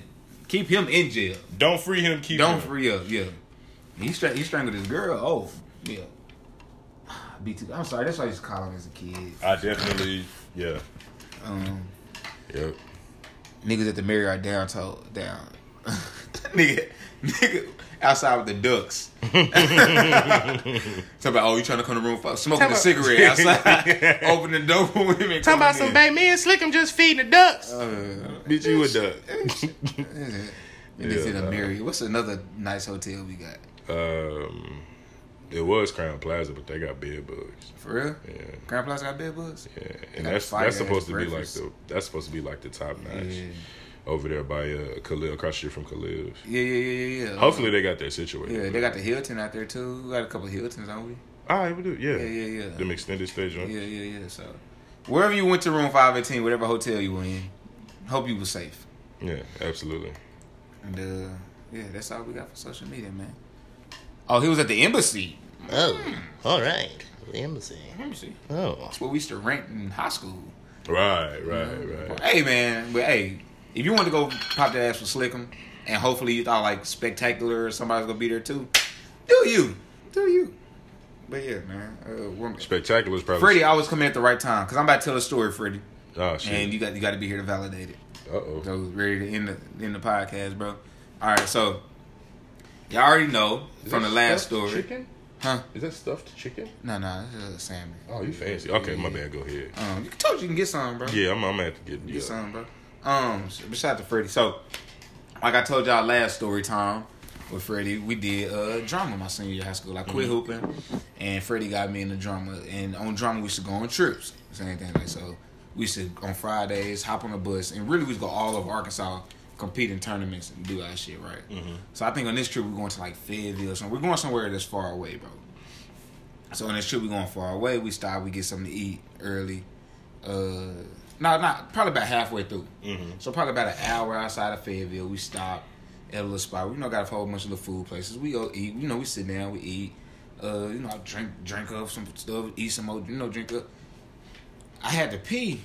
Speaker 2: Keep him in jail.
Speaker 1: Don't free him. Keep
Speaker 2: Don't
Speaker 1: him.
Speaker 2: free up. Yeah. He stra- he strangled his girl. Oh, yeah. B two. I'm sorry. That's why I used to call him as a kid.
Speaker 1: I definitely. Yeah.
Speaker 2: Um,
Speaker 1: Yep.
Speaker 2: niggas at the Marriott downtown down. nigga, nigga outside with the ducks. Talk about oh you trying to come to the room fuck smoking
Speaker 1: Talk
Speaker 2: a cigarette outside. Open the door for women.
Speaker 1: Talking about
Speaker 2: coming
Speaker 1: some
Speaker 2: in.
Speaker 1: baby me and Slick'em just feeding the ducks.
Speaker 2: Uh,
Speaker 1: Bitch, you a duck.
Speaker 2: And it's in
Speaker 1: Yeah,
Speaker 2: a. Marriott. What's another nice hotel we got?
Speaker 1: Um, it was Crowne Plaza, but they got bed bugs.
Speaker 2: For real?
Speaker 1: Yeah.
Speaker 2: Crowne Plaza got bed bugs?
Speaker 1: Yeah, and that's that's supposed to be like the that's supposed to be like the top notch
Speaker 2: Yeah.
Speaker 1: over there by uh, Khalil, across the street from Khalil.
Speaker 2: Yeah, yeah, yeah, yeah, yeah.
Speaker 1: Hopefully they got that situated.
Speaker 2: Yeah, they got the Hilton out there too. We got a couple of Hiltons, don't we?
Speaker 1: All right, we do. Yeah,
Speaker 2: Yeah, yeah, yeah.
Speaker 1: Them extended stay joints.
Speaker 2: Yeah, yeah, yeah. So wherever you went to room five eighteen, whatever hotel you were in, hope you were safe.
Speaker 1: Yeah, absolutely.
Speaker 2: And uh, yeah, that's all we got for social media, man. Oh, he was at the embassy.
Speaker 3: Oh, all right. The embassy.
Speaker 2: Embassy.
Speaker 3: Oh,
Speaker 2: That's where we used to rent in high school.
Speaker 1: Right, right, right.
Speaker 2: Hey man, but hey, if you want to go pop that ass for Slick'em, and hopefully you thought like spectacular or somebody's gonna be there too, do you? Do you? But yeah, man. Uh, we're-
Speaker 1: Spectacular is probably.
Speaker 2: Freddie, I was coming at the right time because I'm about to tell a story, Freddie,
Speaker 1: Oh shit.
Speaker 2: and you got you got to be here to validate it.
Speaker 1: Uh oh.
Speaker 2: So ready to end the end the podcast, bro. All right, so y'all already know from the last story,
Speaker 1: Chicken?
Speaker 2: huh?
Speaker 1: Is that stuffed chicken?
Speaker 2: No, no, this is a salmon.
Speaker 1: Oh, you fancy. Okay, my bad. Go ahead.
Speaker 2: Um, you told you, can get some, bro.
Speaker 1: Yeah, I'm, I'm gonna have to get.
Speaker 2: Get
Speaker 1: Yeah.
Speaker 2: some, bro. Um, but shout out to Freddie. So, like I told y'all last story time with Freddie, we did uh drama my senior year of high school. I quit hooping, and Freddie got me in the drama. And on drama, we should go on trips. Same thing. Like so, we should on Fridays hop on a bus, and really we to go all over Arkansas, compete in tournaments and do that shit, right? So I think on this trip we're going to like Fayetteville. So we're going somewhere that's far away, bro. So on this trip we're going far away. We stop, we get something to eat early. Uh, no, not probably about halfway through.
Speaker 1: Mm-hmm.
Speaker 2: So probably about an hour outside of Fayetteville, we stop at a little spot. We you know got a whole bunch of little food places. We go eat. You know, we sit down, we eat. Uh, you know, I drink drink up some stuff, eat some more. You know, drink up. I had to pee,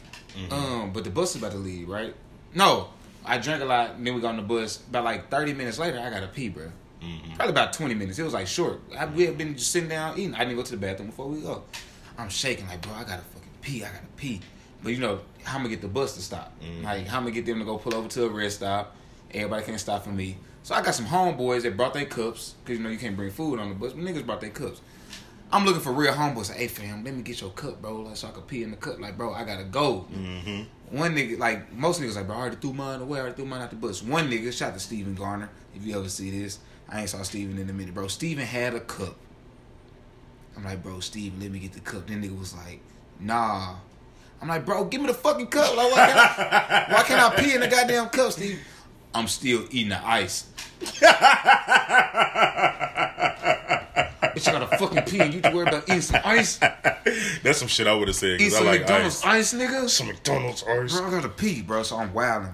Speaker 2: um, but the bus is about to leave. Right? No, I drank a lot. And then we got on the bus. About like thirty minutes later, I got to pee, bro. Mm-hmm. Probably about twenty minutes. It was like short. I, we had been just sitting down eating. I didn't go to the bathroom before we go. I'm shaking like, bro, I gotta fucking pee. I gotta pee. But you know, how I'm gonna get the bus to stop? Mm-hmm. Like, how I'm gonna get them to go pull over to a rest stop? Everybody can't stop for me. So I got some homeboys that brought their cups because you know you can't bring food on the bus. But niggas brought their cups. I'm looking for real homeboys. Like, hey fam, let me get your cup, bro, like so I can pee in the cup. Like, bro, I gotta go. Mm-hmm. One nigga, like most niggas, like, bro, I already threw mine away. I already threw mine out the bus. One nigga, shout to Steven Garner. If you ever see this, I ain't saw Steven in a minute, bro. Steven had a cup. I'm like, bro, Steven, let me get the cup. Then nigga was like, nah. I'm like, bro, give me the fucking cup. Like, why can't I, why can't I pee in the goddamn cup, Steve? I'm still eating the ice. Bitch, I gotta fucking pee and you to worry about eating some ice?
Speaker 1: That's some shit I would have said
Speaker 2: Eat
Speaker 1: because I
Speaker 2: some
Speaker 1: like
Speaker 2: McDonald's
Speaker 1: ice.
Speaker 2: ice, nigga?
Speaker 1: Some McDonald's ice.
Speaker 2: Bro, I gotta pee, bro. So I'm wilding.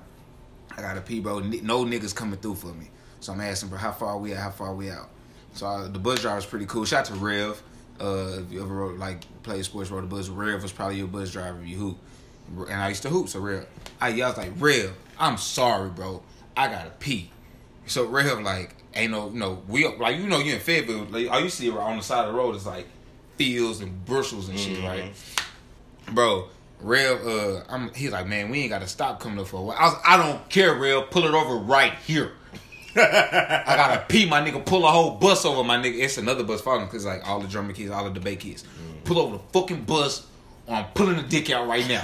Speaker 2: I gotta pee, bro. No niggas coming through for me. So I'm asking, bro, how far we at? How far we out? So I, the bus driver's pretty cool. Shout out to Rev. Uh, if you ever rode, like played sports, rode the bus. Rev was probably your bus driver you hoop. And I used to hoop, so Rev. I, I was like, Rev, I'm sorry, bro. I gotta pee. So Rev like, ain't no, no, we like you know you in Fayetteville. Like, all you see on the side of the road is like fields and bushels and shit, right? bro. Rev, uh, I'm. He's like, man, we ain't got to stop coming up for a while. I, was, I don't care, Rev. Pull it over right here. I gotta pee, my nigga. Pull a whole bus over, my nigga. It's another bus following because like all the drummer kids, all the debate kids, pull over the fucking bus. I'm pulling the dick out right now.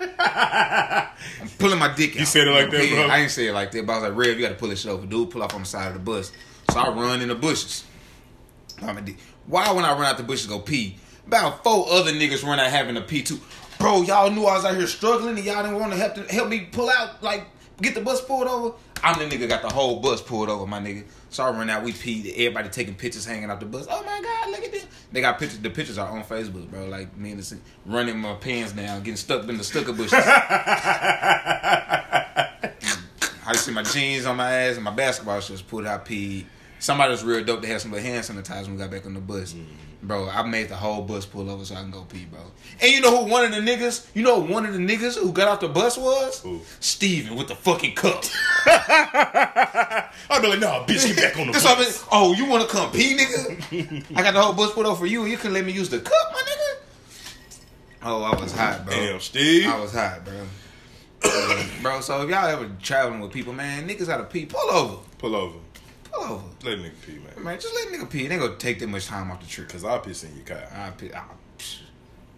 Speaker 2: I'm pulling my dick out.
Speaker 1: You said it like that, bro?
Speaker 2: I didn't say it like that, but I was like, Rev, you gotta pull this shit over. Dude, pull up on the side of the bus. So I run in the bushes. I'm a dick. Why when I run out the bushes go pee? About four other niggas run out having to pee too. Bro, y'all knew I was out here struggling and y'all didn't want to help to help me pull out, like get the bus pulled over. I'm the nigga got the whole bus pulled over, my nigga. So I run out, we peed. Everybody taking pictures hanging out the bus. Oh my god, look at this. They got pictures. The pictures are on Facebook, bro. Like me and the running my pants down, getting stuck in the stucker bushes. I see my jeans on my ass and my basketball shorts pulled out peed. Somebody was real dope. They had some little hand sanitizer when we got back on the bus. Mm. Bro, I made the whole bus pull over so I can go pee, bro. And you know who one of the niggas, you know who one of the niggas who got off the bus was?
Speaker 1: Who?
Speaker 2: Steven with the fucking cup.
Speaker 1: I'd be like, nah, bitch, get back on the
Speaker 2: I
Speaker 1: bus.
Speaker 2: mean. Oh, you want to come pee, nigga? I got the whole bus pulled over for you you can let me use the cup, my nigga? Oh, I was hot, bro.
Speaker 1: Damn, Steve.
Speaker 2: I was hot, bro. bro, so if y'all ever traveling with people, man, niggas gotta pee. Pull over.
Speaker 1: Pull over.
Speaker 2: Pull over.
Speaker 1: Let a nigga pee, man.
Speaker 2: Man, just let nigga pee. It ain't gonna take that much time off the trip.
Speaker 1: Cause I'll piss in your car.
Speaker 2: I pee. I,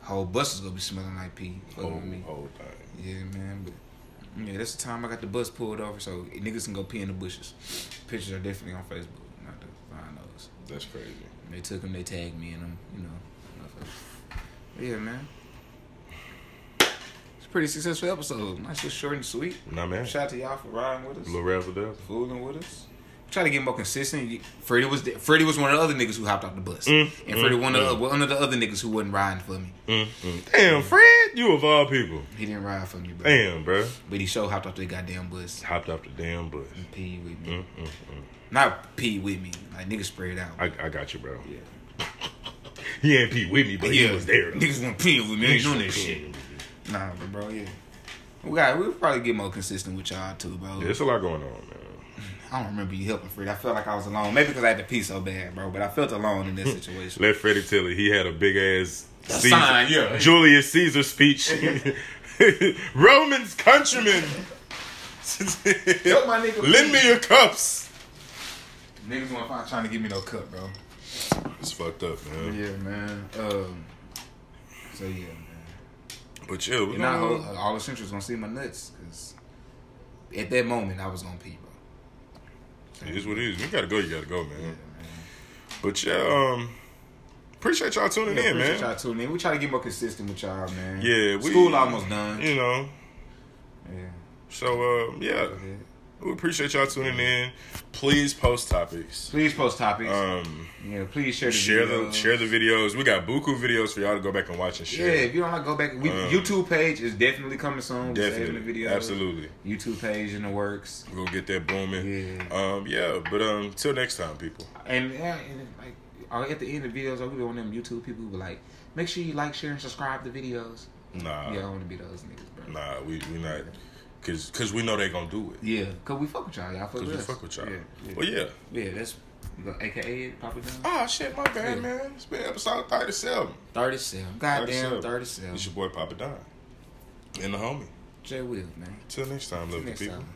Speaker 2: whole bus is gonna be smelling like pee.
Speaker 1: Whole,
Speaker 2: me.
Speaker 1: whole thing.
Speaker 2: Yeah, man. But yeah, that's the time I got the bus pulled over, so niggas can go pee in the bushes. Pictures are definitely on Facebook. Not to find those.
Speaker 1: That's crazy.
Speaker 2: They took them. They tagged me in them. You know. But yeah, man. It's a pretty successful episode. Nice, just short and sweet.
Speaker 1: Nah, man.
Speaker 2: Shout out to y'all for riding with us,
Speaker 1: Little razzle dazzle.
Speaker 2: fooling with us. Try to get more consistent. Freddie was Freddie was one of the other niggas who hopped off the bus,
Speaker 1: Mm,
Speaker 2: and Freddie
Speaker 1: mm,
Speaker 2: one of
Speaker 1: mm.
Speaker 2: the, one of the other niggas who wasn't riding for me.
Speaker 1: Mm-mm. Damn, Fred, you of all people.
Speaker 2: He didn't ride for me, bro.
Speaker 1: Damn, bro.
Speaker 2: But he sure hopped off the goddamn bus.
Speaker 1: Hopped off the damn bus.
Speaker 2: and Pee with me,
Speaker 1: Mm-mm-mm.
Speaker 2: not pee with me. Like niggas sprayed out.
Speaker 1: I, I got you, bro.
Speaker 2: yeah,
Speaker 1: He ain't Pete with me, but he was there. though.
Speaker 2: Niggas want pee with me. Ain't doing that shit. Nah, but bro, yeah. We got. We'll probably get more consistent with y'all too, bro.
Speaker 1: Yeah, There's a lot going on, man.
Speaker 2: I don't remember you helping Freddie. I felt like I was alone. Maybe because I had to pee so bad, bro. But I felt alone in this situation.
Speaker 1: Let Freddie tell it. He had a big ass
Speaker 2: A sign, yeah.
Speaker 1: Julius Caesar speech. Romans countrymen,
Speaker 2: nigga.
Speaker 1: lend me your cups.
Speaker 2: Niggas want to find trying to give me no cup, bro.
Speaker 1: It's fucked up, man.
Speaker 2: Yeah, man. Um. So yeah, man.
Speaker 1: But we
Speaker 2: And I
Speaker 1: gonna-
Speaker 2: all the centrals gonna see my nuts because at that moment I was gonna pee, bro.
Speaker 1: It is what it is. You gotta go. You gotta go, man.
Speaker 2: Yeah, man.
Speaker 1: But yeah, um, appreciate y'all tuning
Speaker 2: Yeah,
Speaker 1: in,
Speaker 2: appreciate
Speaker 1: man.
Speaker 2: y'all tuning in. We try to get more consistent with y'all, man.
Speaker 1: Yeah, we-
Speaker 2: school almost done.
Speaker 1: You know,
Speaker 2: Yeah.
Speaker 1: so uh, yeah. We appreciate y'all tuning in. Please post topics.
Speaker 2: Please post topics.
Speaker 1: Um,
Speaker 2: yeah, please share the
Speaker 1: share the
Speaker 2: videos.
Speaker 1: share the videos. We got buku videos for y'all to go back and watch and share.
Speaker 2: Yeah, if you don't like, go back. We,
Speaker 1: Um,
Speaker 2: YouTube page is definitely coming soon. We're saving
Speaker 1: Definitely,
Speaker 2: the videos.
Speaker 1: absolutely.
Speaker 2: YouTube page in the works.
Speaker 1: We'll get that booming.
Speaker 2: Yeah.
Speaker 1: Um, yeah, but um, till next time, people.
Speaker 2: And, yeah, and like uh, at the end of the videos, we be one of them YouTube people who be like, make sure you like, share, and subscribe the videos.
Speaker 1: Nah,
Speaker 2: yeah, I want to be those niggas, bro.
Speaker 1: nah, we we not, cause cause we know they're gonna do it.
Speaker 2: Yeah, cause we fuck with y'all. Y'all fuck
Speaker 1: Cause
Speaker 2: with
Speaker 1: we
Speaker 2: us.
Speaker 1: fuck with y'all.
Speaker 2: Yeah, yeah.
Speaker 1: Well, yeah.
Speaker 2: yeah that's AKA Papa Don.
Speaker 1: Oh ah, shit, my bad,
Speaker 2: Yeah.
Speaker 1: man. It's been episode thirty-seven.
Speaker 2: Thirty-seven. Goddamn,
Speaker 1: 37.
Speaker 2: thirty-seven.
Speaker 1: It's your boy Papa Don and the homie.
Speaker 2: J Will, man.
Speaker 1: Till next time,
Speaker 2: Till
Speaker 1: love the people.
Speaker 2: time.